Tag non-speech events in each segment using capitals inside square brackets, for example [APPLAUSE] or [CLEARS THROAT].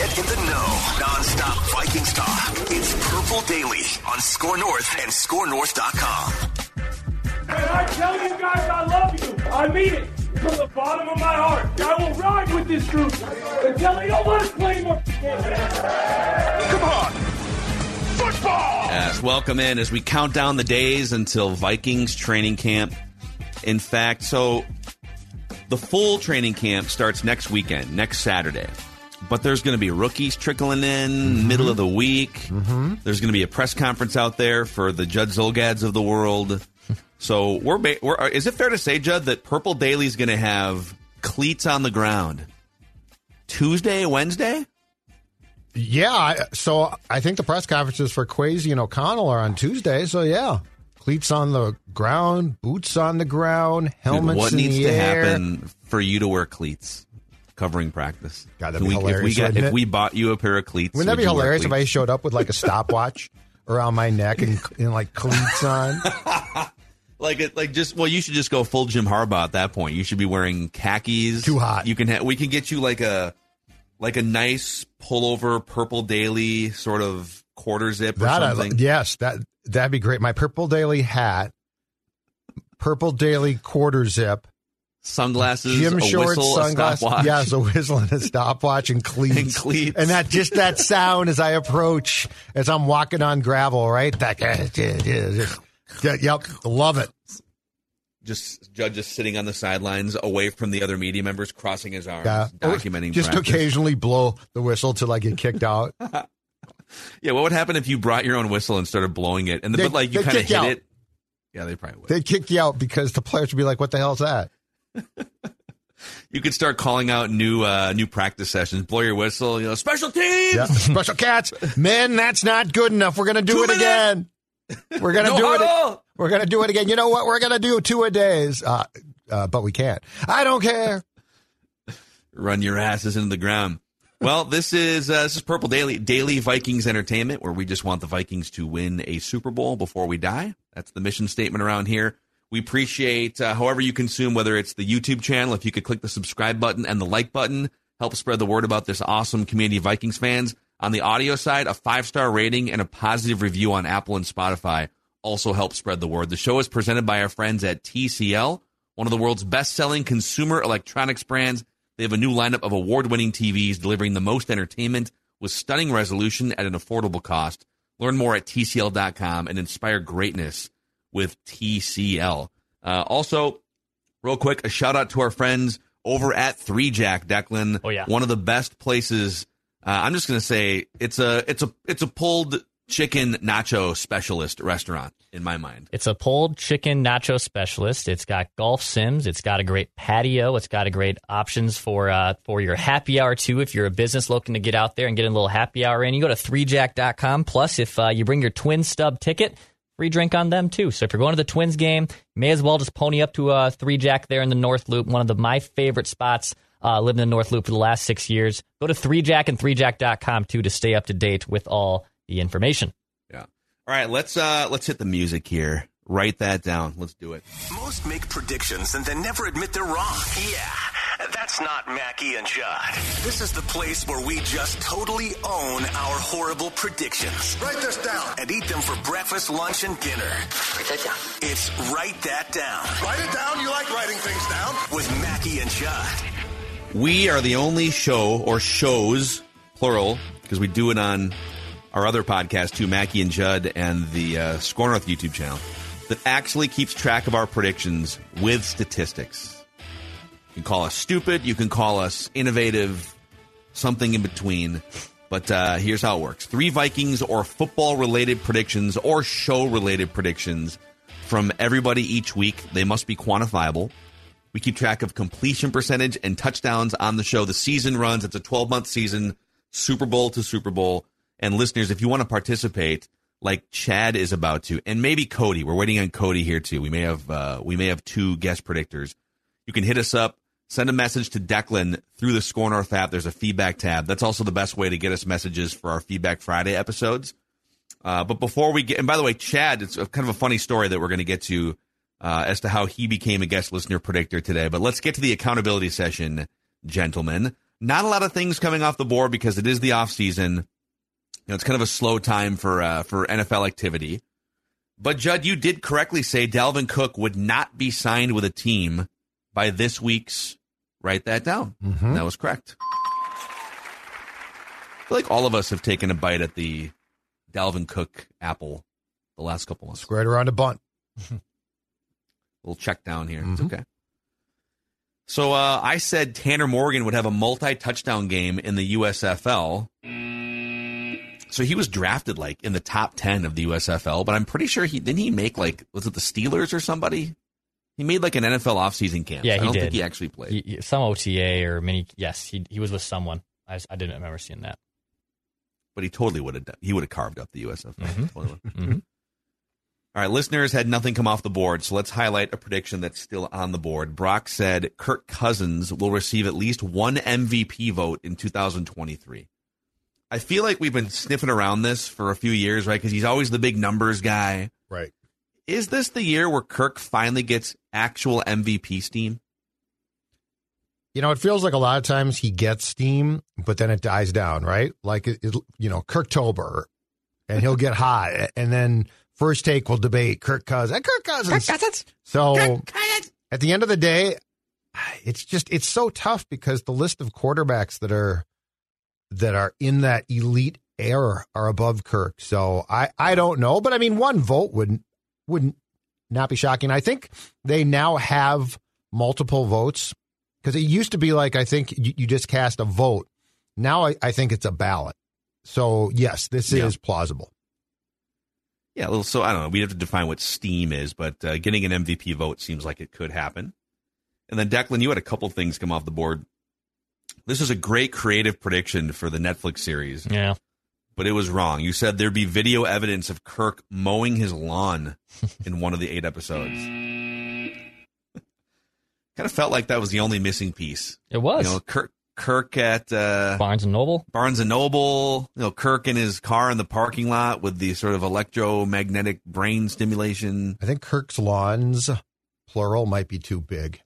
Get in the know. Non-stop Vikings talk. It's Purple Daily on SKOR North and SKORNorth.com. And I tell you guys I love you. I mean it. From the bottom of my heart. I will ride with this group until they don't let us play more. Come on. Football. Yes, welcome in as we count down the days until Vikings training camp. In fact, so the full training camp starts next weekend, next Saturday. But there's going to be rookies trickling in Mm-hmm. middle of the week. There's going to be a press conference out there for the Judd Zulgads of the world. [LAUGHS] So we're, ba- we're uh, is it fair to say, Judd, that Purple Daily is going to have cleats on the ground Tuesday, Wednesday? Yeah, so I think the press conferences for Kwesi and O'Connell are on Tuesday. So yeah, cleats on the ground, boots on the ground, Dude, helmets what needs to air. happen for you to wear cleats covering practice? God, that'd be we, if we hilarious, got, if we bought you a pair of cleats, Wouldn't that would be hilarious if I showed up with like a [LAUGHS] stopwatch around my neck and, and like cleats on? [LAUGHS] like it, like just well, you should just go full Jim Harbaugh at that point. You should be wearing khakis. Too hot. You can ha- we can get you like a like a nice pullover purple daily sort of quarter zip or That I, something. yes, that that'd be great. My purple daily hat, purple daily quarter zip, Sunglasses, gym a shorts, whistle, a sunglasses. stopwatch. Yes, a whistle and a [LAUGHS] stopwatch and cleats. And cleats. And that just that sound as I approach, as I'm walking on gravel, right? That yeah, yep, love it. Just Judge just sitting on the sidelines, away from the other media members, crossing his arms, Yeah, documenting. just practice. occasionally blow the whistle till I get kicked out. [LAUGHS] Yeah, what would happen if you brought your own whistle and started blowing it, and the, They- but like you kind of hit out. it? Yeah, they probably would. They'd kick you out because the players would be like, "What the hell is that?" [LAUGHS] You could start calling out new uh, new practice sessions. Blow your whistle. You know, special teams. Yeah. [LAUGHS] Special cats, men. That's not good enough. We're gonna do Two it again. We're gonna No do it. We're gonna do it again. You know what? We're gonna do two a days. Uh, uh, but we can't. I don't care. [LAUGHS] Run your asses into the ground. Well, this is uh, this is Purple Daily Daily Vikings Entertainment, where we just want the Vikings to win a Super Bowl before we die. That's the mission statement around here. We appreciate uh, however you consume, whether it's the YouTube channel, if you could click the subscribe button and the like button, help spread the word about this awesome community of Vikings fans. On the audio side, a five star rating and a positive review on Apple and Spotify also help spread the word. The show is presented by our friends at TCL, one of the world's best selling consumer electronics brands. They have a new lineup of award winning TVs delivering the most entertainment with stunning resolution at an affordable cost. Learn more at TCL.com and inspire greatness with TCL. Uh, also, real quick, a shout out to our friends over at Three Jack Declan. Oh, yeah. one of the best places. Uh, I'm just gonna say it's a it's a it's a pulled chicken nacho specialist restaurant in my mind. It's a pulled chicken nacho specialist. It's got golf sims. It's got a great patio. It's got a great options for uh, for your happy hour too. If you're a business looking to get out there and get a little happy hour in, you go to 3jack.com. Plus, if uh, you bring your twin stub ticket, free drink on them too. So if you're going to the Twins game, may as well just pony up to a 3 Jack there in the North Loop, one of the my favorite spots. Uh, living in the North Loop for the last six years. Go to 3jack and 3jack.com too to stay up to date with all the information. Yeah. All right, let's uh let's hit the music here. Write that down. Let's do it. Most make predictions and then never admit they're wrong. Yeah, [LAUGHS] that's not Mackey and Judd. This is the place where we just totally own our horrible predictions. Write this down. And eat them for breakfast, lunch, and dinner. Write that down. It's Write That Down. Write it down? You like writing things down? With Mackey and Judd. We are the only show or shows, plural, because we do it on our other podcast too, Mackey and Judd and the uh, SKOR North YouTube channel, that actually keeps track of our predictions with statistics. You can call us stupid, you can call us innovative, something in between. But uh, here's how it works three Vikings or football related predictions or show related predictions from everybody each week. They must be quantifiable. We keep track of completion percentage and touchdowns on the show. The season runs, it's a 12 month season, Super Bowl to Super Bowl. And listeners, if you want to participate, like Chad is about to, and maybe Cody, we're waiting on Cody here too. We may have uh, we may have two guest predictors. You can hit us up, send a message to Declan through the SKOR North app. There's a feedback tab. That's also the best way to get us messages for our Feedback Friday episodes. Uh, but before we get, and by the way, Chad, it's a, kind of a funny story that we're going to get to uh, as to how he became a guest listener predictor today. But let's get to the accountability session, gentlemen. Not a lot of things coming off the board because it is the off season. You know, it's kind of a slow time for uh, for NFL activity. But Judd, you did correctly say Dalvin Cook would not be signed with a team by this week's. Write that down. Mhm. That was correct. I feel like all of us have taken a bite at the Dalvin Cook apple the last couple months. Right around a bunt. [LAUGHS] We'll check down here. Mhm. It's okay. So uh, I said Tanner Morgan would have a multi-touchdown game in the USFL. So he was drafted like in the top ten of the USFL, but I'm pretty sure he didn't he make like was it the Steelers or somebody? He made like an NFL offseason camp. Yeah, he I don't did. think he actually played. He- he- some OTA or mini. Yes, he he was with someone. I, just- I didn't remember seeing that. but he totally would have. He would have carved up the USFL. Totally would. [LAUGHS] Mhm. All right, listeners had nothing come off the board, so let's highlight a prediction that's still on the board. Brock said Kirk Cousins will receive at least one MVP vote in 2023. I feel like we've been sniffing around this for a few years, right? Because he's always the big numbers guy. Right. Is this the year where Kirk finally gets actual MVP steam? You know, it feels like a lot of times he gets steam, but then it dies down, right? Like, it, it, you know, Kirktober, and he'll get [LAUGHS] hot, and then first take will debate Kirk Cousins. eh, Kirk Cousins. So at the end of the day, it's just it's so tough because the list of quarterbacks that are that are in that elite air are above Kirk. So I I don't know, but I mean one vote wouldn't wouldn't not be shocking. I think they now have multiple votes because it used to be like I think you, you just cast a vote. Now I, I think it's a ballot. So yes, this Yeah. is plausible. Yeah, well, so I don't know. We have to define what steam is, but uh, getting an MVP vote seems like it could happen. And then Declan, you had a couple things come off the board. This is a great creative prediction for the Netflix series, Yeah. But it was wrong. You said there'd be video evidence of Kirk mowing his lawn [LAUGHS] in one of the eight episodes. [LAUGHS] kind of felt like that was the only missing piece. It was You know, Kirk, Kirk at uh, Barnes and Noble. Barnes and Noble, you know, Kirk in his car in the parking lot with the sort of electromagnetic brain stimulation. I think Kirk's lawns, plural, might be too big.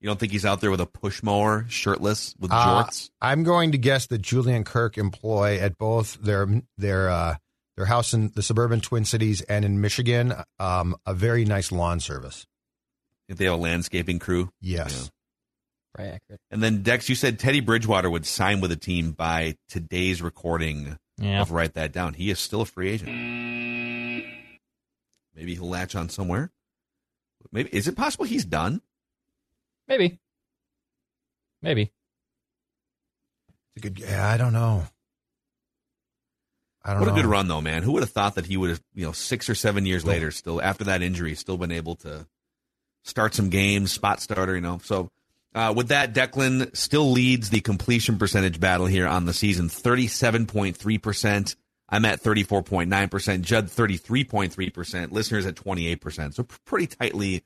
You don't think he's out there with a push mower, shirtless, with Uh, jorts? I'm going to guess that Julie and Kirk employ at both their their uh, their house in the suburban Twin Cities and in Michigan um, a very nice lawn service. If they have a landscaping crew. Yes. Very accurate. And then Dex, you said Teddy Bridgewater would sign with a team by today's recording Yeah. of Write That Down. He is still a free agent. Maybe he'll latch on somewhere. Maybe is it possible he's done? Maybe. Maybe. It's a good. Yeah, I don't know. I don't What know. a good run though, man. Who would have thought that he would have, you know, six or seven years later, still after that injury, still been able to start some games, spot starter, you know. So uh, with that, Declan still leads the completion percentage battle here on the season, thirty-seven point three percent. I'm at thirty-four point nine percent. Judd thirty-three point three percent. Listeners at twenty-eight percent. So pretty tightly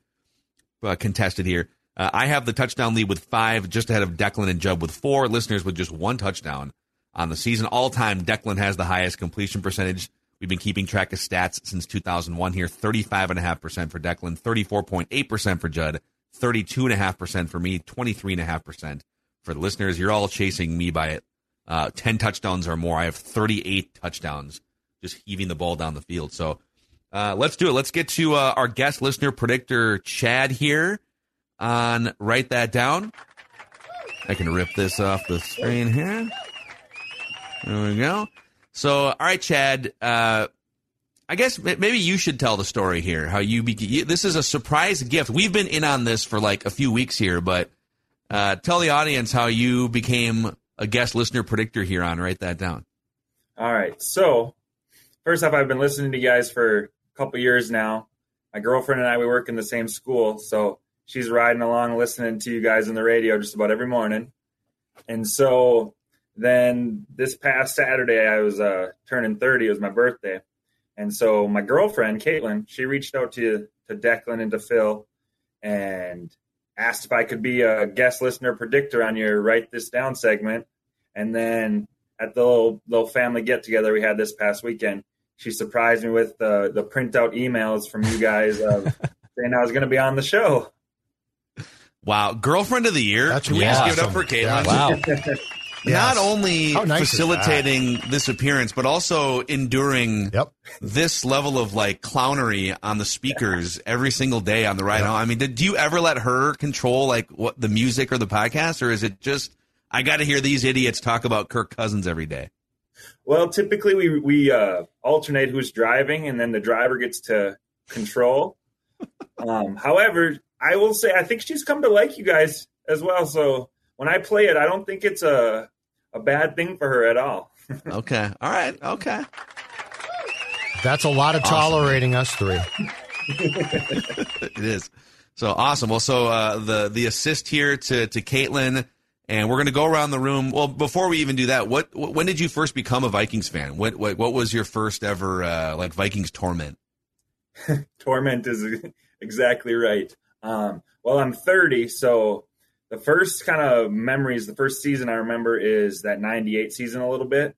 uh, contested here. Uh, I have the touchdown lead with five, just ahead of Declan and Judd with four. Listeners with just one touchdown on the season. All time, Declan has the highest completion percentage. We've been keeping track of stats since 2001 here 35.5% for Declan, 34.8% for Judd, 32.5% for me, 23.5% for the listeners. You're all chasing me by it. Uh, 10 touchdowns or more. I have 38 touchdowns just heaving the ball down the field. So uh, let's do it. Let's get to uh, our guest listener predictor, Chad, here. On Write That Down. I can rip this off the screen here. There we go. So, all right, Chad. Uh, I guess maybe you should tell the story here. How you, be, this is a surprise gift. We've been in on this for like a few weeks here, but uh, tell the audience how you became a guest listener predictor here on Write That Down. All right. So, first off, I've been listening to you guys for a couple years now. My girlfriend and I, we work in the same school. So, she's riding along listening to you guys on the radio just about every morning. And so, then this past Saturday, I was uh, turning 30. It was my birthday. And so, my girlfriend, Caitlin, she reached out to, to Declan and to Phil and asked if I could be a guest listener predictor on your Write This Down segment. And then at the little, little family get together we had this past weekend, she surprised me with the, the printout emails from you guys of [LAUGHS] saying I was going to be on the show. Wow. Girlfriend of the year. That's Can we awesome. just give it up for Caitlin? Wow. [LAUGHS] [LAUGHS] Not only nice facilitating this appearance, but also enduring Yep. this level of like clownery on the speakers every single day on the ride home. I mean, did, do you ever let her control like what the music or the podcast, or is it just I got to hear these idiots talk about Kirk Cousins every day? Well, typically we we uh, alternate who's driving, and then the driver gets to control. [LAUGHS] Um, however, I will say I think she's come to like you guys as well. So when I play it, I don't think it's a a bad thing for her at all. [LAUGHS] Okay, all right, okay. That's a lot of tolerating us three. [LAUGHS] it is. So awesome. Well, so uh, the the assist here to to Caitlin, and we're going to go around the room. Well, before we even do that, what when did you first become a Vikings fan? What what, what was your first ever uh, like Vikings torment? [LAUGHS] Torment is exactly right. Um, well, I'm 30, so the first kind of memories, the first season I remember is that 98 season a little bit.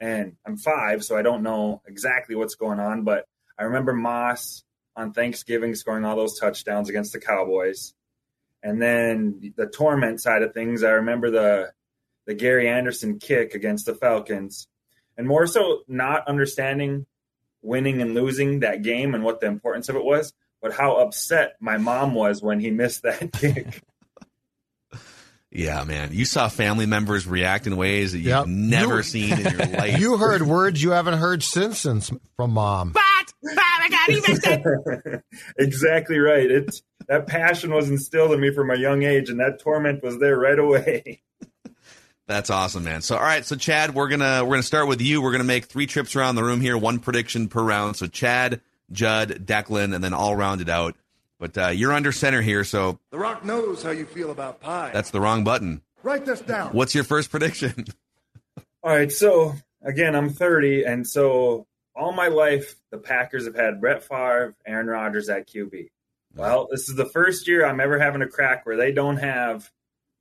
And I'm five, so I don't know exactly what's going on, but I remember Moss on Thanksgiving scoring all those touchdowns against the Cowboys. And then the torment side of things, I remember the the Gary Anderson kick against the Falcons. And more so not understanding winning and losing that game and what the importance of it was, but how upset my mom was when he missed that [LAUGHS] kick. Yeah, man, you saw family members react in ways that you've Yep. never You- seen in your [LAUGHS] life. You heard words you haven't heard since since from mom. But, but I got even [LAUGHS] exactly right. It's that passion was instilled in me from a young age, and that torment was there right away. That's awesome, man. So, all right, so Chad, we're gonna we're gonna start with you. We're gonna make three trips around the room here, one prediction per round. So, Chad, Judd, Declan, and then all rounded out. But uh, you're under center here, so The Rock knows how you feel about pie. that's the wrong button. Write this down. What's your first prediction? [LAUGHS] All right, so again, I'm 30, and so all my life the Packers have had Brett Favre, Aaron Rodgers at QB. Well, this is the first year I'm ever having a crack where they don't have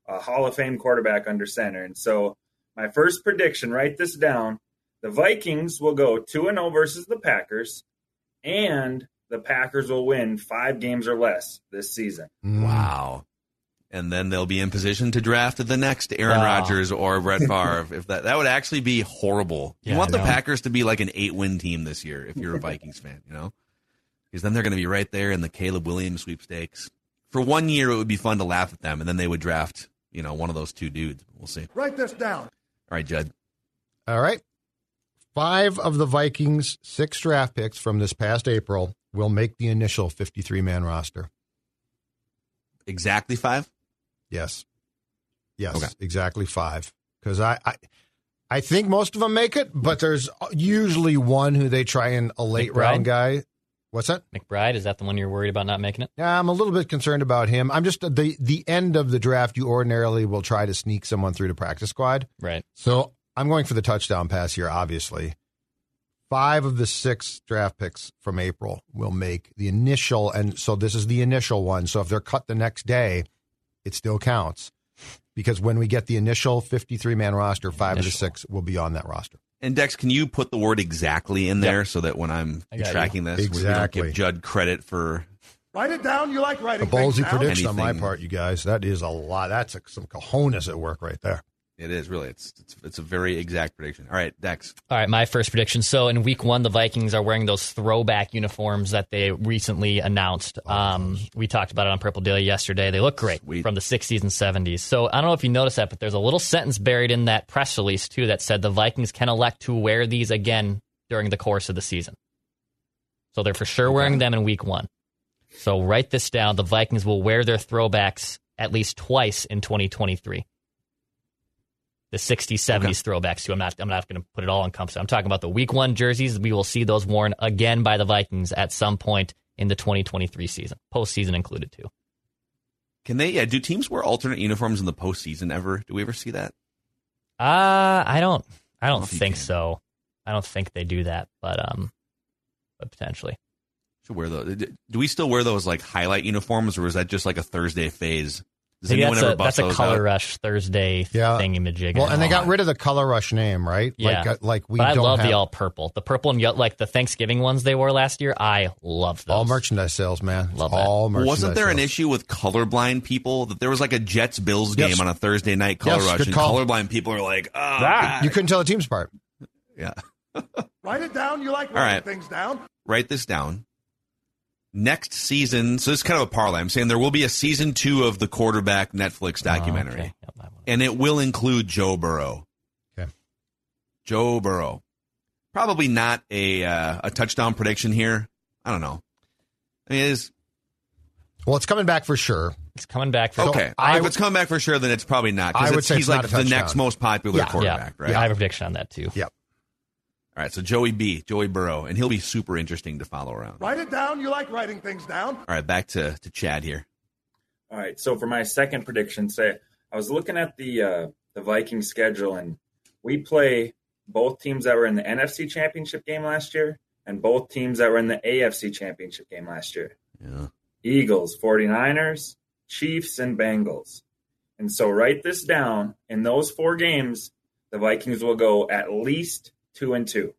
a Hall of Fame quarterback under center. And so my first prediction, write this down, the Vikings will go 2 and 0 versus the Packers and the Packers will win 5 games or less this season. Hmm. Wow. And then they'll be in position to draft the next Aaron Wow. Rodgers or Brett [LAUGHS] Favre. if that that would actually be horrible. you want the. Packers to be like an eight win team this year if you're a Vikings fan, you know? Because then they're going to be right there in the Caleb Williams sweepstakes. For one year, it would be fun to laugh at them, and then they would draft, you know, one of those two dudes. We'll see. Write this down. All right, Judd. All right. Five of the Vikings' six draft picks from this past April will make the initial 53 man roster. Exactly five? Yes. Yes, Okay. exactly five. Because I, I, I think most of them make it, but there's usually one who they try and a late McBride? round guy. What's that? McBride, is that the one you're worried about not making it? Yeah, I'm a little bit concerned about him. I'm just the the end of the draft. You ordinarily will try to sneak someone through the practice squad. Right. So I'm going for the touchdown pass here, obviously. Five of the six draft picks from April will make the initial, and so this is the initial one. So if they're cut the next day, it still counts because when we get the initial 53 man roster, five of the six will be on that roster. And Dex, can you put the word exactly in there so that when I'm I got you. tracking this, we don't Exactly. give Judd credit for Write it down. You like A writing ballsy things down? prediction on my part, you guys. That is a lot. That's some cojones at work right there. It is really. It's it's it's a very exact prediction. All right, Dex. All right, my first prediction. So in week one, the Vikings are wearing those throwback uniforms that they recently announced. Um, we talked about it on Purple Daily yesterday. They look great Sweet. from the 60s and 70s. So I don't know if you noticed that, but there's a little sentence buried in that press release, too, that said the Vikings can elect to wear these again during the course of the season. So they're for sure wearing them in week one. So write this down. The Vikings will wear their throwbacks at least twice in 2023 the 60s, 70s throwbacks too. I'm not I'm not going to put it all encompassing. I'm talking about the week 1 jerseys. We will see those worn again by the Vikings at some point in the 2023 season. Postseason included too. Can they? Yeah. Do teams wear alternate uniforms in the postseason ever? Do we ever see that? Uh, I don't I don't if you think so. I don't think they do that, but um but potentially. Should wear those. Do we still wear those like highlight uniforms, or is that just like a Thursday phase? Does Maybe anyone that's ever a, bust that's a those color out? rush Thursday Yeah. thingamajig. Well, and they got rid of the color rush name, right? Yeah. Like, uh, like we but I don't love have the all purple. The purple and yellow, like the Thanksgiving ones they wore last year. I love those. all merchandise sales, man. It's Love that. all merchandise. Wasn't there an issue with colorblind people that there was like a Jets Bills game Yes. on a Thursday night color Yes, rush, good and call. colorblind people are like, oh, Ah. God." You couldn't tell the teams apart. yeah. [LAUGHS] Write it down. You like All writing right. things down. Write this down. Next season, so this is kind of a parlay. I'm saying there will be a season two of the quarterback Netflix documentary. Oh, okay. Yep, and it will include Joe Burrow. Okay. Joe Burrow. Probably not a uh, a touchdown prediction here. I don't know. I mean, it is Well, it's coming back for sure. It's coming back for okay. I if it's coming back for sure, then it's probably not. 'cause I would it's- say he's it's like not a the next most popular Yeah. quarterback, yeah, right? I have a prediction on that too. Yep. All right, so Joey B, Joey Burrow, and he'll be super interesting to follow around. Write it down. You like writing things down. All right, back to to Chad here. All right. So for my second prediction, say I was looking at the uh, the Viking schedule, and we play both teams that were in the NFC Championship game last year, and both teams that were in the AFC Championship game last year. Yeah. Eagles, 49ers, Chiefs, and Bengals. And so write this down. In those four games, the Vikings will go at least two and two.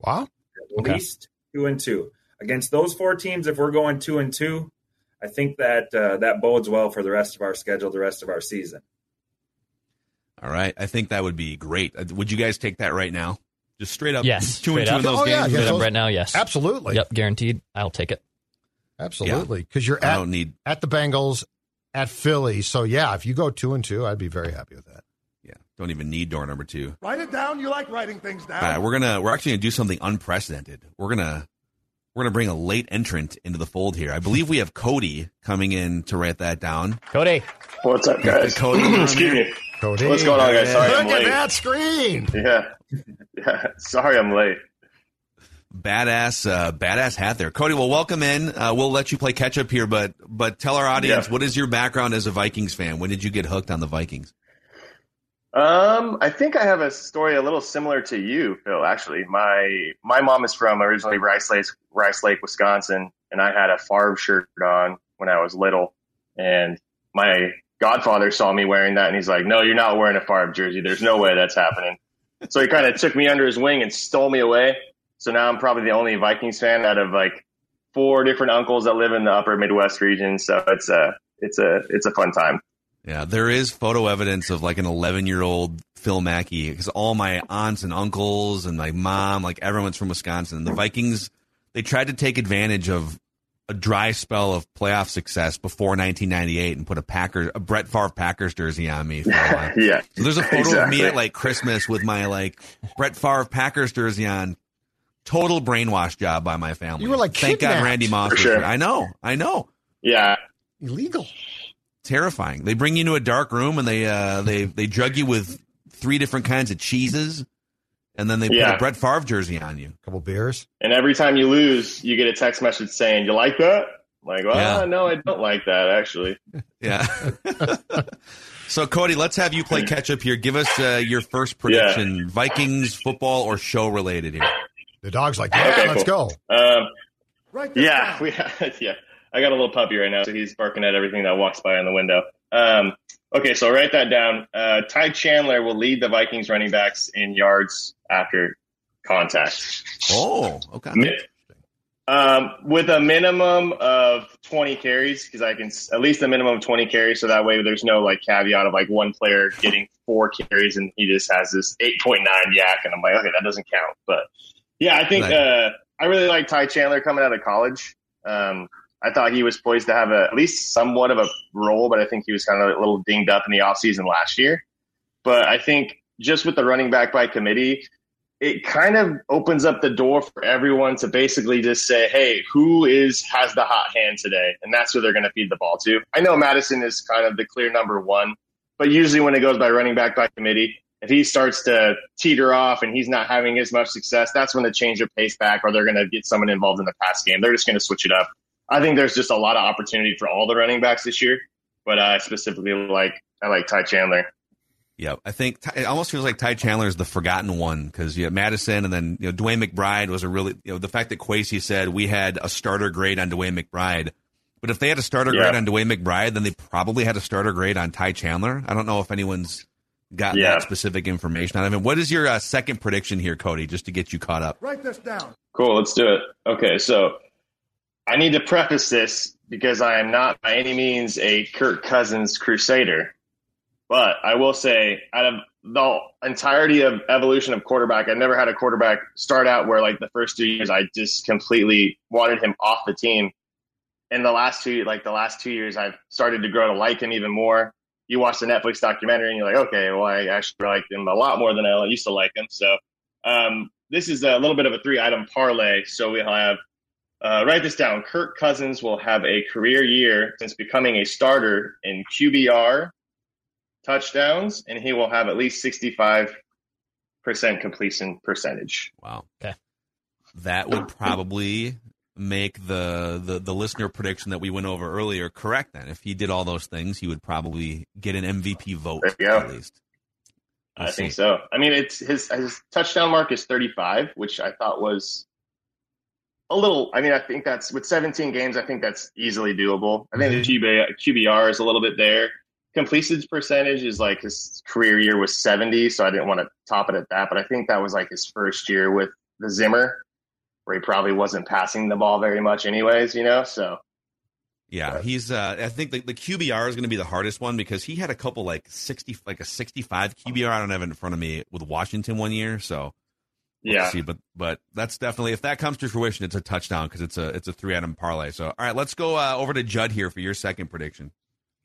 Wow. At Okay. least two and two. Against those four teams, if we're going two and two, I think that uh, that bodes well for the rest of our schedule, the rest of our season. All right, I think that would be great. Uh, Would you guys take that right now? Just straight up, Yes, two and two up. in those Oh, yeah, games. yeah. Straight up right now, yes. Absolutely. Yep, guaranteed. I'll take it. Absolutely. Because you're I at, don't need. at the Bengals, at Philly. So, yeah, if you go two and two, I'd be very happy with that. Yeah, don't even need door number two. Write it down. You like writing things down. All right, we're gonna we're actually gonna do something unprecedented. We're gonna we're gonna bring a late entrant into the fold here. I believe we have Cody coming in to write that down. Cody. What's up, guys? Cody [CLEARS THROAT] Excuse me. Cody. What's going on, guys? Sorry, Look I'm at late. that screen. [LAUGHS] Yeah. yeah. Sorry, I'm late. Badass, uh, badass hat there, Cody. Well, welcome in. Uh, we'll let you play catch up here, but but tell our audience Yeah. what is your background as a Vikings fan? When did you get hooked on the Vikings? Um, I think I have a story a little similar to you, Phil. Actually, my my mom is from originally Rice Lake, Rice Lake, Wisconsin, and I had a Favre shirt on when I was little, and my godfather saw me wearing that, and he's like, "No, you're not wearing a Favre jersey. There's no way that's happening." So he kind of took me under his wing and stole me away. So now I'm probably the only Vikings fan out of like four different uncles that live in the Upper Midwest region. So it's a it's a it's a fun time. Yeah, there is photo evidence of like an 11 year old Phil Mackey because all my aunts and uncles and my mom, like everyone's from Wisconsin. The Vikings, they tried to take advantage of a dry spell of playoff success before 1998 and put a Packers, a Brett Favre Packers jersey on me. For a while. [LAUGHS] Yeah. So there's a photo of me at like Christmas with my like Brett Favre Packers jersey on. Total brainwash job by my family. You were, like, thank God. Randy Moss. Sure. I know, I know Yeah. Illegal. Terrifying. They bring you into a dark room and they uh, they they drug you with three different kinds of cheeses, and then they put a Brett Favre jersey on you. A couple beers. And every time you lose, you get a text message saying, "You like that?" I'm like, well, Yeah. no, I don't like that actually. [LAUGHS] Yeah. [LAUGHS] so Cody, let's have you play catch up here. Give us uh, your first prediction: Vikings football or show related here. The dog's like, yeah, Okay, let's cool. go. Um, Write this yeah, down. [LAUGHS] we yeah. I got a little puppy right now, so he's barking at everything that walks by in the window. Um, okay, so write that down. Uh, Ty Chandler will lead the Vikings running backs in yards after contact. Oh, okay. Mi- Um, with a minimum of 20 carries, because I can s- at least a minimum of 20 carries, so that way there's no like caveat of like one player getting four carries and he just has this 8.9 yak, and I'm like, okay, that doesn't count. But yeah, I think uh, I really like Ty Chandler coming out of college. Um, I thought he was poised to have a, at least somewhat of a role, but I think he was kind of a little dinged up in the offseason last year. But I think just with the running back by committee, it kind of opens up the door for everyone to basically just say, "Hey, who is has the hot hand today?" And that's who they're going to feed the ball to. I know Mattison is kind of the clear number one, but usually when it goes by running back by committee, if he starts to teeter off and he's not having as much success, that's when they change their pace back, or they're going to get someone involved in the pass game. They're just going to switch it up. I think there's just a lot of opportunity for all the running backs this year, but I specifically like I like Ty Chandler. Yeah, I think it almost feels like Ty Chandler is the forgotten one because you have Mattison and then you know DeWayne McBride was a really you know the fact that Kwesi said we had a starter grade on DeWayne McBride, but if they had a starter Yeah. grade on DeWayne McBride, then they probably had a starter grade on Ty Chandler. I don't know if anyone's got Yeah. that specific information on him. What is your uh, second prediction here, Cody? Just to get you caught up. Write this down. Cool, let's do it. Okay, so I need to preface this because I am not by any means a Kirk Cousins crusader. But I will say, out of the entirety of evolution of quarterback, I've never had a quarterback start out where, like, the first two years, I just completely wanted him off the team. In the last two, like the last two years, I've started to grow to like him even more. You watch the Netflix documentary, and you're like, okay, well, I actually like him a lot more than I used to like him. So, um, this is a little bit of a three-item parlay. So we'll have uh, write this down. Kirk Cousins will have a career year since becoming a starter in QBR touchdowns, and he will have at least 65% completion percentage. Wow. Okay. That would probably make the, the the listener prediction that we went over earlier correct. Then, if he did all those things, he would probably get an MVP vote There you go. at least. We'll I think see. so. I mean, it's his his touchdown mark is 35, which I thought was a little. I mean, I think that's with 17 games. I think that's easily doable. I think the QB, QBR is a little bit there. Completions percentage is like his career year was 70, so I didn't want to top it at that. But I think that was like his first year with the Zimmer, where he probably wasn't passing the ball very much, anyways. You know, so Yeah, he's. Uh, I think the, the QBR is going to be the hardest one because he had a couple like sixty, like a sixty-five QBR. I don't have it in front of me with Washington one year, so yeah. see. But but that's definitely if that comes to fruition, it's a touchdown because it's a it's a three-item parlay. So all right, let's go uh, over to Judd here for your second prediction.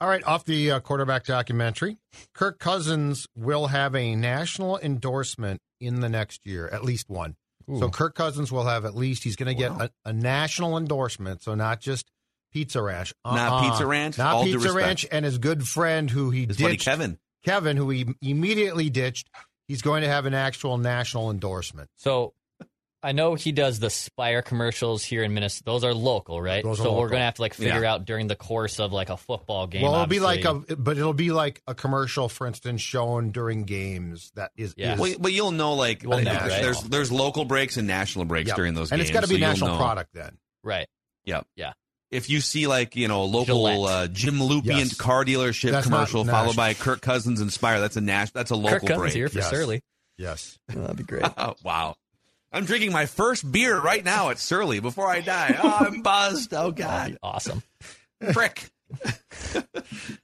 All right, off the uh, quarterback documentary, Kirk Cousins will have a national endorsement in the next year, at least one. So Kirk Cousins will have at least he's going to get a, a national endorsement, so not just Pizza Ranch, Not Uh-uh. Pizza Ranch? not All Pizza. Ranch, and his good friend who he His ditched, Kevin. Kevin, who he immediately ditched. He's going to have an actual national endorsement. So I know he does the Spire commercials here in Minnesota. Those are local, right? Those are so we're gonna have to like figure Yeah. out during the course of like a football game. well, it'll be like a, but it'll be like a commercial, for instance, shown during games. That is, Yeah. is- Well, but you'll know like We'll know, there's, right? there's there's local breaks and national breaks Yep. during those and games, it's got to be so you'll national product then. right. Yep. Yeah. If you see like you know a local uh, Jim Lupient Yes. car dealership That's commercial followed by Kirk Cousins Inspire, that's a Nash. That's a local Kirk Cousins break. here for Yes. Surly. Yes. that'd be great. [LAUGHS] Oh, wow. I'm drinking my first beer right now at Surly before I die. Oh, I'm buzzed. Oh God, awesome. prick. [LAUGHS] All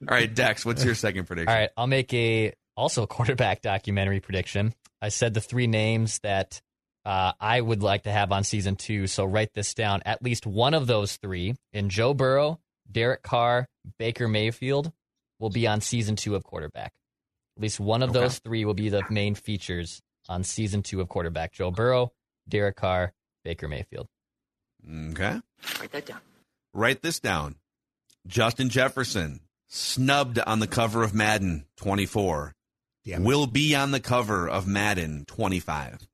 right, Dex, what's your second prediction? All right, I'll make a also quarterback documentary prediction. I said the three names that uh, I would like to have on season two. So write this down. At least one of those three, in Joe Burrow, Derek Carr, Baker Mayfield, will be on season two of quarterback. At least one of Okay. those three will be the main features on season two of quarterback. Joe Burrow, Derek Carr, Baker Mayfield. Okay. Write that down. Write this down. Justin Jefferson snubbed on the cover of Madden 24. Damn. Will be on the cover of Madden 25.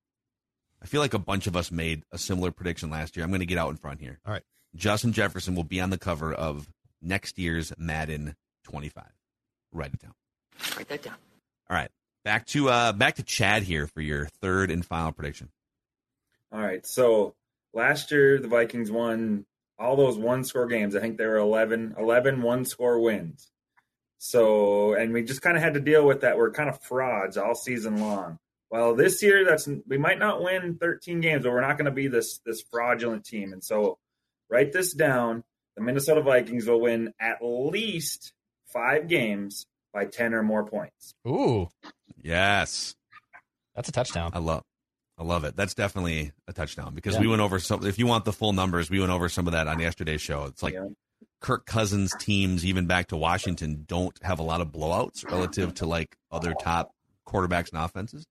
I feel like a bunch of us made a similar prediction last year. I'm going to get out in front here. All right. Justin Jefferson will be on the cover of next year's Madden 25. Write it down. Write that down. All right. Back to uh back to Chad here for your third and final prediction. All right. So last year, the Vikings won all those one score games. I think they were 11, 11 one score wins. So, and we just kind of had to deal with that. We're kind of frauds all season long. Well, this year that's we might not win 13 games, but we're not going to be this this fraudulent team. And so, write this down: the Minnesota Vikings will win at least five games by 10 or more points. Ooh, Yes. that's a touchdown. I love I love it. That's definitely a touchdown because Yeah. we went over some if you want the full numbers, we went over some of that on yesterday's show. It's like Yeah. Kirk Cousins teams, even back to Washington, don't have a lot of blowouts relative to like other top quarterbacks and offenses.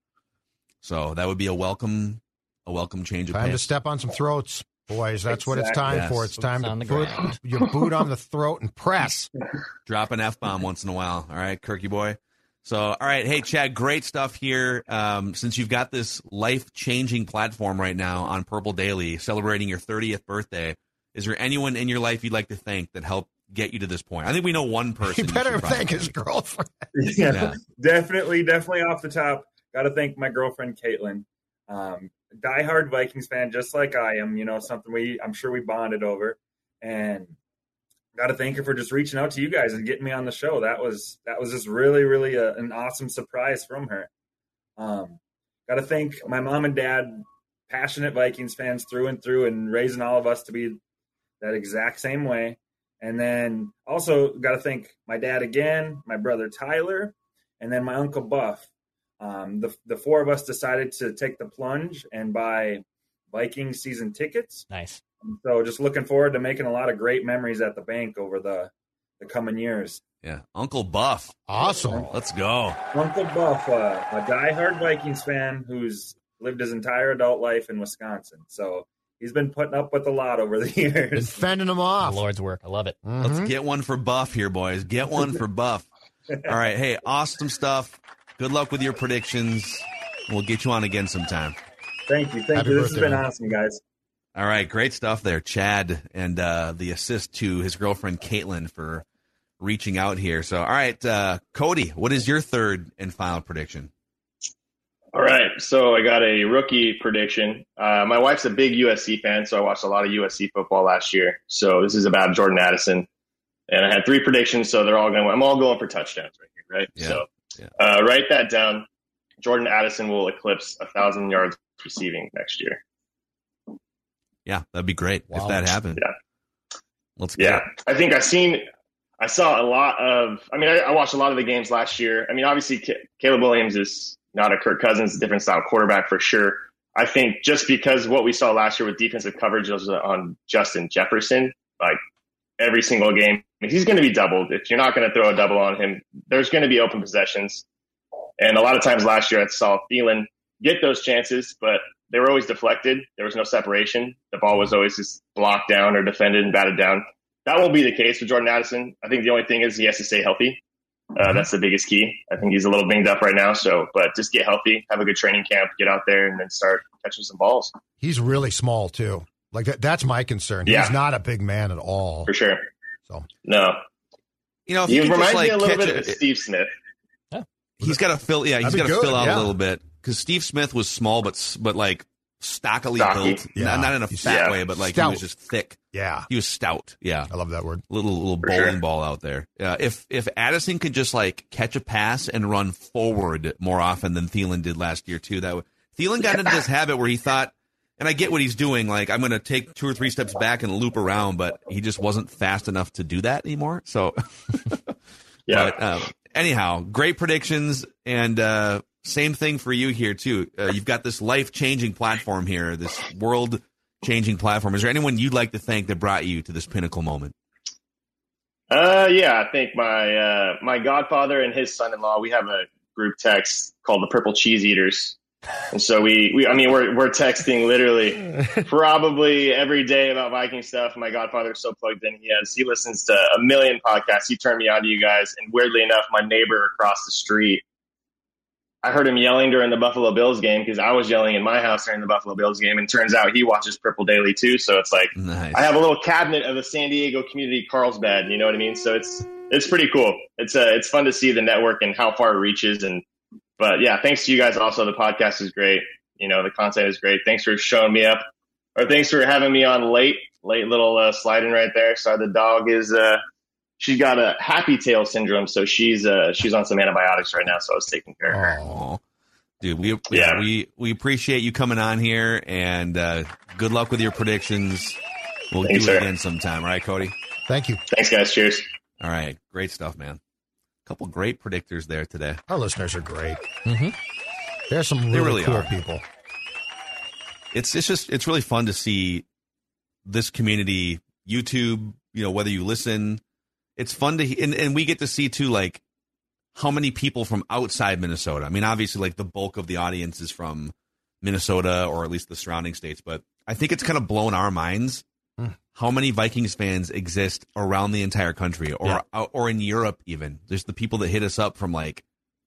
So that would be a welcome a welcome change of pace. Time to pace. step on some throats, boys. That's what it's Exactly. time for. It's time Boots on to put ground. your boot on the throat and press. [LAUGHS] Drop an F bomb once in a while. All right, Kirky boy. So, all right. Hey, Chad, great stuff here. Um, since you've got this life changing platform right now on Purple Daily, celebrating your 30th birthday, is there anyone in your life you'd like to thank that helped get you to this point? I think we know one [LAUGHS] person. you better should probably thank his girlfriend. yeah, Yeah. [LAUGHS] definitely, definitely off the top. Got to thank my girlfriend Caitlin, um, diehard Vikings fan, just like I am. You know, something we I'm sure we bonded over, and got to thank her for just reaching out to you guys and getting me on the show. That was that was just really, really a, an awesome surprise from her. Um, got to thank my mom and dad, passionate Vikings fans through and through, and raising all of us to be that exact same way. And then also got to thank my dad again, my brother Tyler, and then my uncle Buff. Um, the the four of us decided to take the plunge and buy Viking season tickets. Nice. So just looking forward to making a lot of great memories at the bank over the the coming years. Yeah. Uncle Buff. Awesome. Let's go. Uncle Buff, uh, a diehard Vikings fan who's lived his entire adult life in Wisconsin. So he's been putting up with a lot over the [LAUGHS] Been years. fending him The off. Lord's work. I love it. Let's Mhm. get one for Buff here, boys. Get one for Buff. [LAUGHS] All right. Hey, awesome stuff. Good luck with your predictions. We'll get you on again sometime. Thank you, thank Happy you. This birthday, has been man. awesome, guys. All right, great stuff there, Chad, and uh, the assist to his girlfriend Caitlin for reaching out here. So, all right, uh, Cody, what is your third and final prediction? All right, so I got a rookie prediction. Uh, my wife's a big USC fan, so I watched a lot of USC football last year. So this is about Jordan Addison, and I had three predictions, so they're all going. I'm all going for touchdowns right here, right? Yeah, So yeah. Uh, write that down. Jordan Addison will eclipse a thousand yards receiving next year. Yeah, that'd be great if that happened. Yeah. Let's get Yeah, it. I think I've seen, I saw a lot of. I mean, I, I watched a lot of the games last year. I mean, obviously, Ca- Caleb Williams is not a Kirk Cousins, a different style quarterback for sure. I think just because what we saw last year with defensive coverage was on Justin Jefferson, like every single game, he's going to be doubled. If you're not going to throw a double on him, there's going to be open possessions. And a lot of times last year, I saw Thielen get those chances, but they were always deflected. There was no separation. The ball was always just blocked down or defended and batted down. That won't be the case with Jordan Addison. I think the only thing is he has to stay healthy. Uh, that's the biggest key. I think he's a little binged up right now. So, but just get healthy, have a good training camp, get out there, and then start catching some balls He's really small too. Like that, that's my concern. Yeah. He's not a big man at all. for sure. So No, You know, if he he, can reminds just like me a little bit it, of Steve Smith. Yeah. he's got to fill. Yeah, he's That'd got to fill out yeah. a little bit because Steve Smith was small, but but like stockily Stocky. built, Yeah. not, not in a fat yeah. way, but like Stout. he was just thick. yeah, He was stout. Yeah. I love that word. little little For bowling sure. ball out there. Uh, if if Addison could just like catch a pass and run forward more often than Thielen did last year too, that would, Thielen got into this [LAUGHS] habit where he thought, and I get what he's doing, like I'm going to take two or three steps back and loop around, but he just wasn't fast enough to do that anymore. So, [LAUGHS] Yeah. but um, anyhow, great predictions and uh, same thing for you here too. Uh, you've got this life changing platform here, this world changing platform. Is there anyone you'd like to thank that brought you to this pinnacle moment? Uh, yeah, I think my uh, my godfather and his son-in-law. We have a group text called the Purple Cheese Eaters, and so we, we I mean, we're we're texting literally [LAUGHS] probably every day about Viking stuff. My godfather's so plugged in. He has he listens to a million podcasts. He turned me on to you guys, and weirdly enough, my neighbor across the street. I heard him yelling during the Buffalo Bills game because I was yelling in my house during the Buffalo Bills game, and turns out he watches Purple Daily too. So it's like Nice. I have a little cabinet of the San Diego community Carlsbad. You know what I mean? So it's it's pretty cool. It's uh, it's fun to see the network and how far it reaches. And but yeah, thanks to you guys. Also, the podcast is great. You know, the content is great. Thanks for showing me up, or thanks for having me on late. Late little uh, sliding right there. So the dog is uh, she's got a happy tail syndrome, so she's uh, she's on some antibiotics right now. So I was taking care of her. Aw. Dude, we yeah. we we appreciate you coming on here, and uh, good luck with your predictions. We'll Thanks, do it sir. again sometime. All right, Cody. Thank you. Thanks, guys. Cheers. All right, great stuff, man. A couple great predictors there today. Our listeners are great. Mm-hmm. There's some really, really cool are. people. It's it's just it's really fun to see this community. YouTube, you know, whether you listen, it's fun to and, and we get to see too, like how many people from outside Minnesota. I mean, obviously, like the bulk of the audience is from Minnesota or at least the surrounding states, but I think it's kind of blown our minds. How many Vikings fans exist around the entire country or yeah. Uh, or in Europe even. There's the people that hit us up from like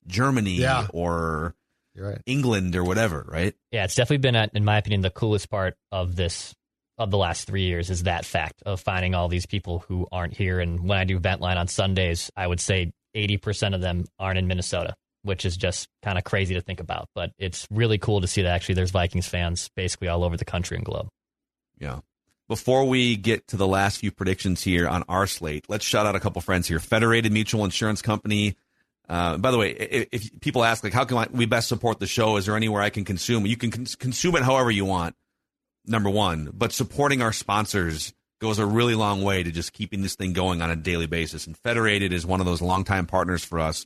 Germany yeah. or right. England or whatever, right? Yeah, it's definitely been, uh, in my opinion, the coolest part of this of the last three years is that fact of finding all these people who aren't here. And when I do Ventline on Sundays, I would say 80% of them aren't in Minnesota, which is just kind of crazy to think about. But it's really cool to see that actually there's Vikings fans basically all over the country and globe. Yeah. Before we get to the last few predictions here on our slate, let's shout out a couple friends here. Federated Mutual Insurance Company. Uh, by the way, if, if, people ask like, how can we best support the show? Is there anywhere I can consume? You can cons- consume it however you want. Number one, but supporting our sponsors goes a really long way to just keeping this thing going on a daily basis. And Federated is one of those longtime partners for us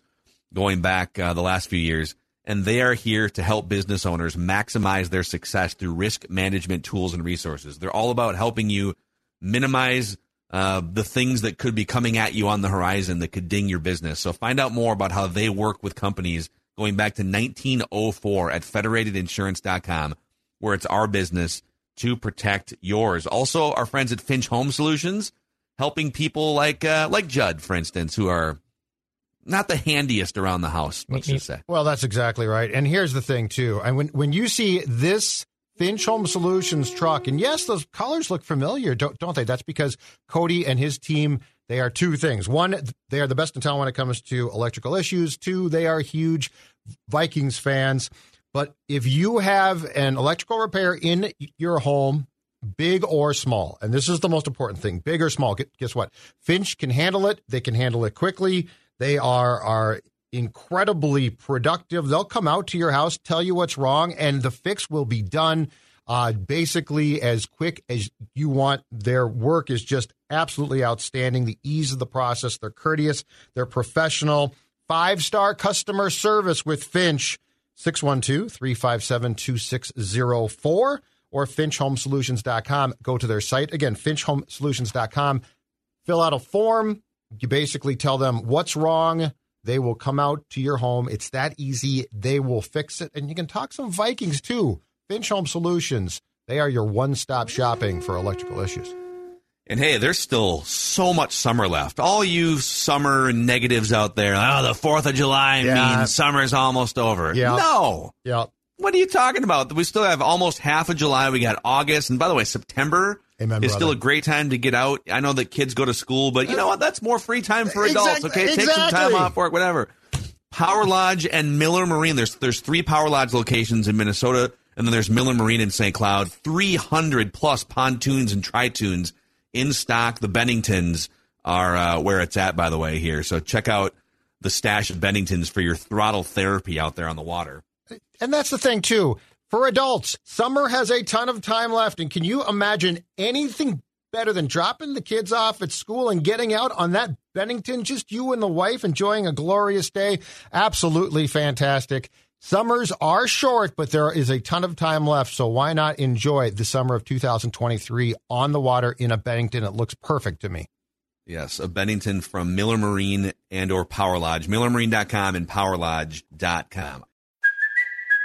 going back uh, the last few years. And they are here to help business owners maximize their success through risk management tools and resources. They're all about helping you minimize uh, the things that could be coming at you on the horizon that could ding your business. So find out more about how they work with companies going back to 1904 at federatedinsurance.com, where it's our business to protect yours. Also, our friends at Finch Home Solutions helping people like uh, like Judd, for instance, who are not the handiest around the house. Let's just say. Well, that's exactly right. And here's the thing too. And when when you see this Finch Home Solutions truck, and yes, those colors look familiar, don't, don't they? That's because Cody and his team. They are two things. One, they are the best in town when it comes to electrical issues. Two, they are huge Vikings fans. But if you have an electrical repair in your home, big or small, and this is the most important thing, big or small, guess what? Finch can handle it. They can handle it quickly. They are are incredibly productive. They'll come out to your house, tell you what's wrong, and the fix will be done uh, basically as quick as you want. Their work is just absolutely outstanding. The ease of the process, they're courteous, they're professional. Five star customer service with Finch. 612 357 2604 or finchhomesolutions.com. Go to their site. Again, finchhomesolutions.com. Fill out a form. You basically tell them what's wrong. They will come out to your home. It's that easy. They will fix it. And you can talk some Vikings too. Finch Home Solutions. They are your one stop shopping for electrical issues. And hey, there's still so much summer left. All you summer negatives out there, oh, the 4th of July yeah. means summer's almost over. Yeah. No. Yeah. What are you talking about? We still have almost half of July. We got August. And by the way, September Amen, is brother. still a great time to get out. I know that kids go to school, but you know what? That's more free time for adults. Exactly. Okay. Take some time off work, whatever. Power Lodge and Miller Marine. There's, there's three Power Lodge locations in Minnesota. And then there's Miller Marine in St. Cloud. 300 plus pontoons and tritoons in stock. The Benningtons are uh, where it's at, by the way, here. So check out the stash of Benningtons for your throttle therapy out there on the water. And that's the thing, too. For adults, summer has a ton of time left. And can you imagine anything better than dropping the kids off at school and getting out on that Bennington, just you and the wife enjoying a glorious day? Absolutely fantastic. Summers are short, but there is a ton of time left. So why not enjoy the summer of 2023 on the water in a Bennington? It looks perfect to me. Yes, a Bennington from Miller Marine and or Power Lodge. MillerMarine.com and PowerLodge.com.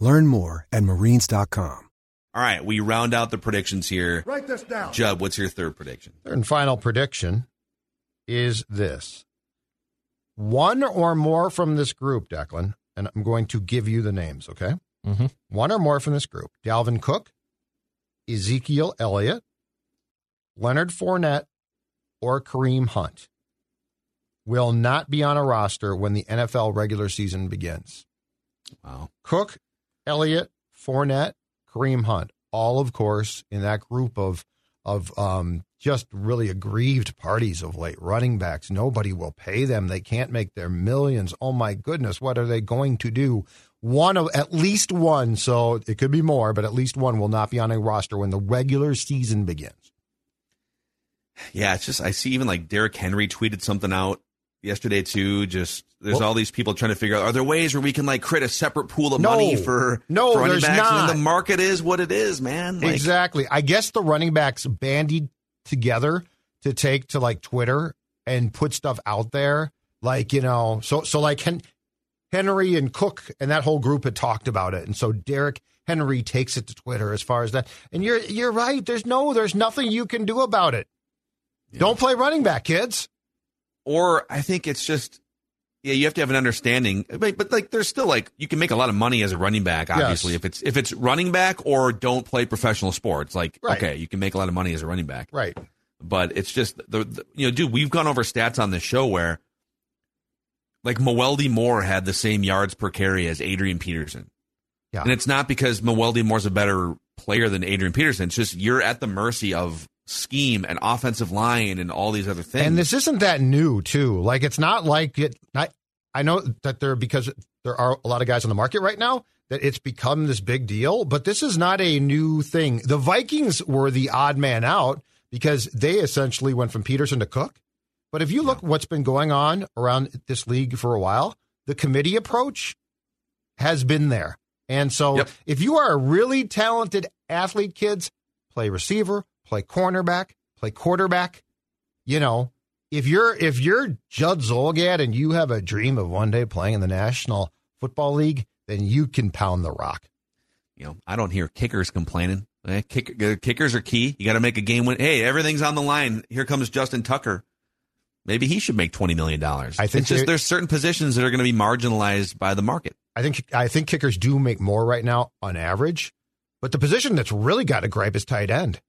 Learn more at marines.com. All right, we round out the predictions here. Write this down. Judd, what's your third prediction? Third and final prediction is this one or more from this group, Declan, and I'm going to give you the names, okay? Mm-hmm. One or more from this group Dalvin Cook, Ezekiel Elliott, Leonard Fournette, or Kareem Hunt will not be on a roster when the NFL regular season begins. Wow. Cook, Elliott, Fournette, Kareem Hunt, all of course in that group of of um, just really aggrieved parties of late. Running backs, nobody will pay them. They can't make their millions. Oh my goodness, what are they going to do? One of at least one, so it could be more, but at least one will not be on a roster when the regular season begins. Yeah, it's just I see even like Derrick Henry tweeted something out yesterday too. Just there's Well- all these people trying to figure out are there ways where we can like create a separate pool of No. money for No, for running backs? not. And the market is what it is, man. Like, exactly. I guess the running backs bandied together to take to like Twitter and put stuff out there. Like, you know, so so like Hen- Henry and Cook and that whole group had talked about it. And so Derrick Henry takes it to Twitter as far as that. And you're you're right. There's no there's nothing you can do about it. Don't play running back, kids. Or I think it's just yeah, you have to have an understanding. But, but like there's still like you can make a lot of money as a running back, obviously. Yes. If it's if it's running back or don't play professional sports, like Right. okay, you can make a lot of money as a running back. Right. But it's just the, the you know, dude, we've gone over stats on this show where like Mewelde Moore had the same yards per carry as Adrian Peterson. Yeah. And it's not because Mewelde Moore's a better player than Adrian Peterson. It's just you're at the mercy of scheme and offensive line and all these other things. And this isn't that new, too. Like it's not like it. I, I know that there because there are a lot of guys on the market right now that it's become this big deal, but this is not a new thing. The Vikings were the odd man out because they essentially went from Peterson to Cook. But if you look what's been going on around this league for a while, the committee approach has been there. And so Yep. if you are a really talented athlete, kids, play receiver, play cornerback, play quarterback, you know, if you're if you're Judd Zulgad and you have a dream of one day playing in the National Football League, then you can pound the rock. you know, I don't hear kickers complaining. Eh, uh, kickers are key. You got to make a game win. Hey, everything's on the line. Here comes Justin Tucker. Maybe he should make twenty million dollars. I think it's just there's certain positions that are going to be marginalized by the market. I think I think kickers do make more right now on average, but the position that's really got a gripe is tight end.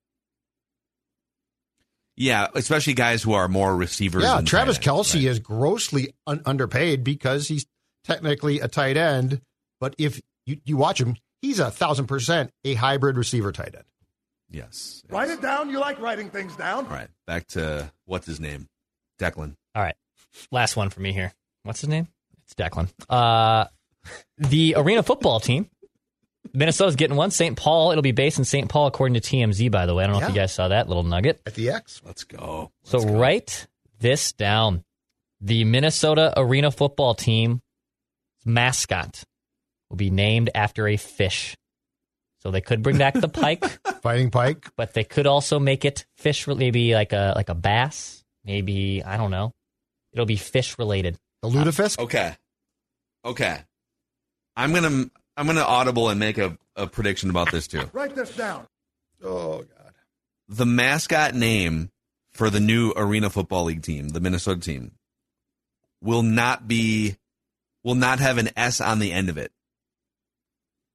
Yeah, especially guys who are more receivers. Yeah, than Travis tight ends, Kelsey right? is grossly un- underpaid because he's technically a tight end, but if you, you watch him, he's a thousand percent a hybrid receiver tight end. Yes. Write it down. You like writing things down. All right. Back to what's his name, Declan. All right. Last one for me here. What's his name? It's Declan. Uh, the arena football team. Minnesota's getting one. St. Paul. It'll be based in St. Paul, according to TMZ, by the way. I don't know if you guys saw that little nugget. At the X, Let's go. So Let's go. write this down. The Minnesota Arena football team mascot will be named after a fish. So they could bring back the [LAUGHS] pike, fighting pike. but they could also make it fish, maybe like a like a bass, maybe I don't know. It'll be fish related. The lutefisk. Okay. Okay. I'm gonna I'm gonna audible and make a, a prediction about this too. [LAUGHS] Write this down. Oh God. the mascot name for the new Arena Football League team, the Minnesota team, will not be will not have an S on the end of it.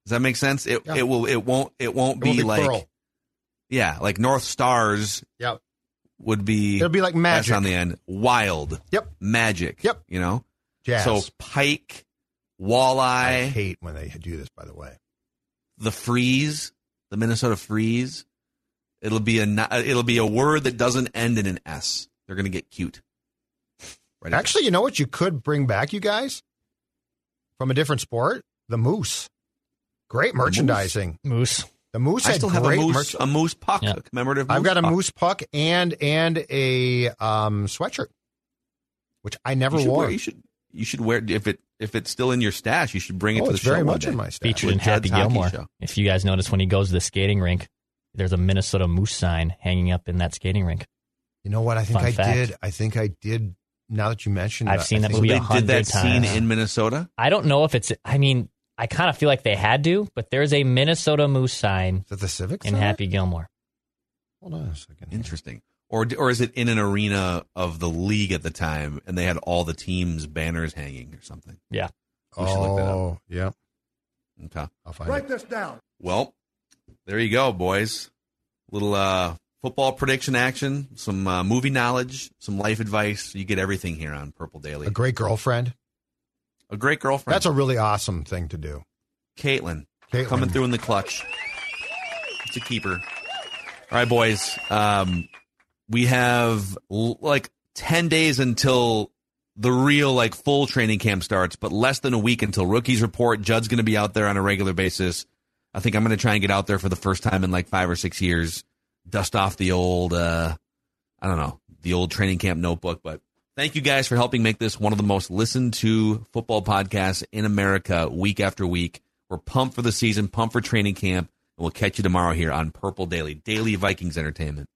Does that make sense? It Yeah. it will it won't it won't It be won't be like plural. yeah like North Stars Yep. would be It'll be like S magic. on the end. Wild. Yep. Magic. Yep. You know. Jazz. So pike, I hate when they do this. By the way, the freeze, the Minnesota freeze. It'll be a it'll be a word that doesn't end in an S. They're gonna get cute. [LAUGHS] Right actually, you know what you could bring back, you guys, from a different sport? The moose. Great merchandising. Moose. The moose I had still have a moose merch- a moose puck, Yeah. a commemorative. I've got a puck. moose puck and and a um, sweatshirt, which I never You wore. wear, you should you should wear if it if it's still in your stash, you should bring it Oh, to the it's show. very much day. in my stash. Featured in Happy Judd's Gilmore. Show. If you guys notice when he goes to the skating rink, there's a Minnesota Moose sign hanging up in that skating rink. You know what? I think Fun I fact. did. I think I did. Now that you mentioned, I've it, seen I that think- movie They a did hundred that scene times. in Minnesota. I don't know if it's. I mean, I kind of feel like they had to, but there's a Minnesota Moose sign Is that the Civic in Center? Happy Gilmore. Hold on a second. Interesting. Or or is it in an arena of the league at the time, and they had all the teams' banners hanging or something? Yeah. We should look that up. Oh, yeah. Okay. I'll find Write it. this down. Well, there you go, boys. Little uh, football prediction action, some uh, movie knowledge, some life advice. You get everything here on Purple Daily. A great girlfriend. A great girlfriend. That's a really awesome thing to do. Caitlin, Caitlin. coming through in the clutch. It's a keeper. All right, boys. Um, we have l- like 10 days until the real, like, full training camp starts, but less than a week until rookies report. Judd's going to be out there on a regular basis. I think I'm going to try and get out there for the first time in like five or six years, dust off the old, uh, I don't know, the old training camp notebook. But thank you guys for helping make this one of the most listened to football podcasts in America week after week. We're pumped for the season, pumped for training camp, and we'll catch you tomorrow here on Purple Daily, Daily Vikings Entertainment.